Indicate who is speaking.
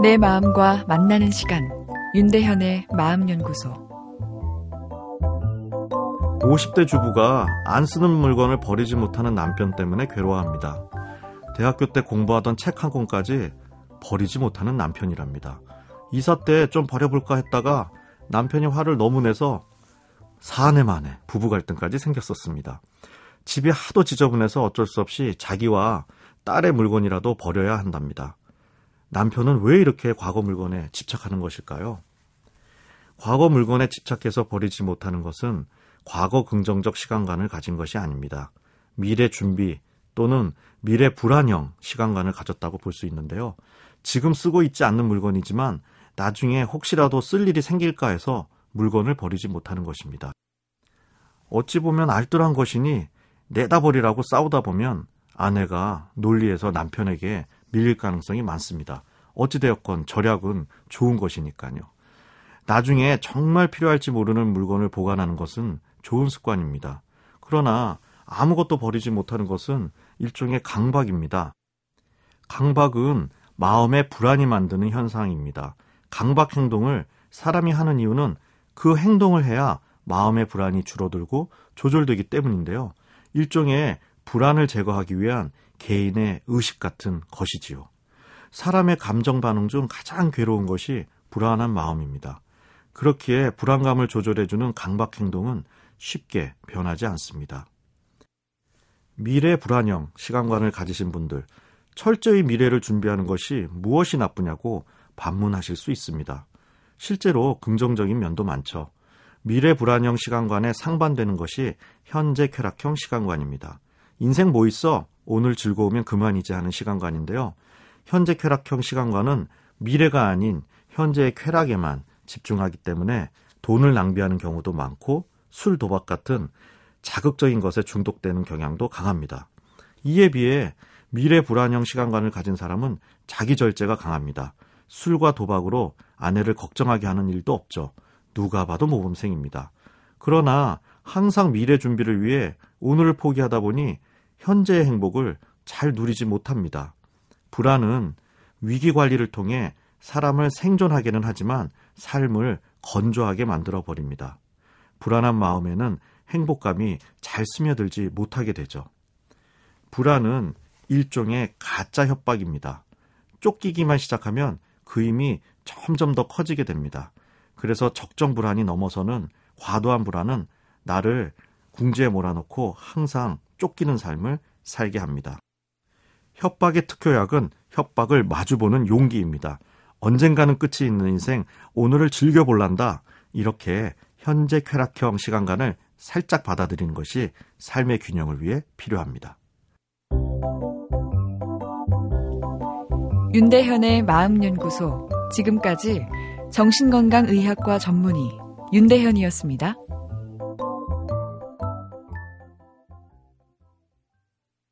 Speaker 1: 내 마음과 만나는 시간 윤대현의 마음연구소
Speaker 2: 50대 주부가 안 쓰는 물건을 버리지 못하는 남편 때문에 괴로워합니다. 대학교 때 공부하던 책 한 권까지 버리지 못하는 남편이랍니다. 이사 때 좀 버려볼까 했다가 남편이 화를 너무 내서 사내 만에 부부 갈등까지 생겼었습니다. 집이 하도 지저분해서 어쩔 수 없이 자기와 딸의 물건이라도 버려야 한답니다. 남편은 왜 이렇게 과거 물건에 집착하는 것일까요? 과거 물건에 집착해서 버리지 못하는 것은 과거 긍정적 시간관을 가진 것이 아닙니다. 미래 준비 또는 미래 불안형 시간관을 가졌다고 볼 수 있는데요. 지금 쓰고 있지 않는 물건이지만 나중에 혹시라도 쓸 일이 생길까 해서 물건을 버리지 못하는 것입니다. 어찌 보면 알뜰한 것이니 내다 버리라고 싸우다 보면 아내가 논리에서 남편에게 밀릴 가능성이 많습니다. 어찌되었건 절약은 좋은 것이니까요. 나중에 정말 필요할지 모르는 물건을 보관하는 것은 좋은 습관입니다. 그러나 아무것도 버리지 못하는 것은 일종의 강박입니다. 강박은 마음의 불안이 만드는 현상입니다. 강박 행동을 사람이 하는 이유는 그 행동을 해야 마음의 불안이 줄어들고 조절되기 때문인데요. 일종의 불안을 제거하기 위한 개인의 의식 같은 것이지요. 사람의 감정 반응 중 가장 괴로운 것이 불안한 마음입니다. 그렇기에 불안감을 조절해주는 강박 행동은 쉽게 변하지 않습니다. 미래 불안형 시간관을 가지신 분들, 철저히 미래를 준비하는 것이 무엇이 나쁘냐고 반문하실 수 있습니다. 실제로 긍정적인 면도 많죠. 미래 불안형 시간관에 상반되는 것이 현재 쾌락형 시간관입니다. 인생 뭐 있어? 오늘 즐거우면 그만이지 하는 시간관인데요. 현재 쾌락형 시간관은 미래가 아닌 현재의 쾌락에만 집중하기 때문에 돈을 낭비하는 경우도 많고 술, 도박 같은 자극적인 것에 중독되는 경향도 강합니다. 이에 비해 미래 불안형 시간관을 가진 사람은 자기 절제가 강합니다. 술과 도박으로 아내를 걱정하게 하는 일도 없죠. 누가 봐도 모범생입니다. 그러나 항상 미래 준비를 위해 오늘을 포기하다 보니 현재의 행복을 잘 누리지 못합니다. 불안은 위기 관리를 통해 사람을 생존하게는 하지만 삶을 건조하게 만들어 버립니다. 불안한 마음에는 행복감이 잘 스며들지 못하게 되죠. 불안은 일종의 가짜 협박입니다. 쫓기기만 시작하면 그 힘이 점점 더 커지게 됩니다. 그래서 적정 불안이 넘어서는 과도한 불안은 나를 궁지에 몰아넣고 항상 쫓기는 삶을 살게 합니다. 협박의 특효약은 협박을 마주보는 용기입니다. 언젠가는 끝이 있는 인생, 오늘을 즐겨볼란다. 이렇게 현재 쾌락형 시간관을 살짝 받아들이는 것이 삶의 균형을 위해 필요합니다.
Speaker 1: 윤대현의 마음연구소. 지금까지 정신건강의학과 전문의 윤대현이었습니다.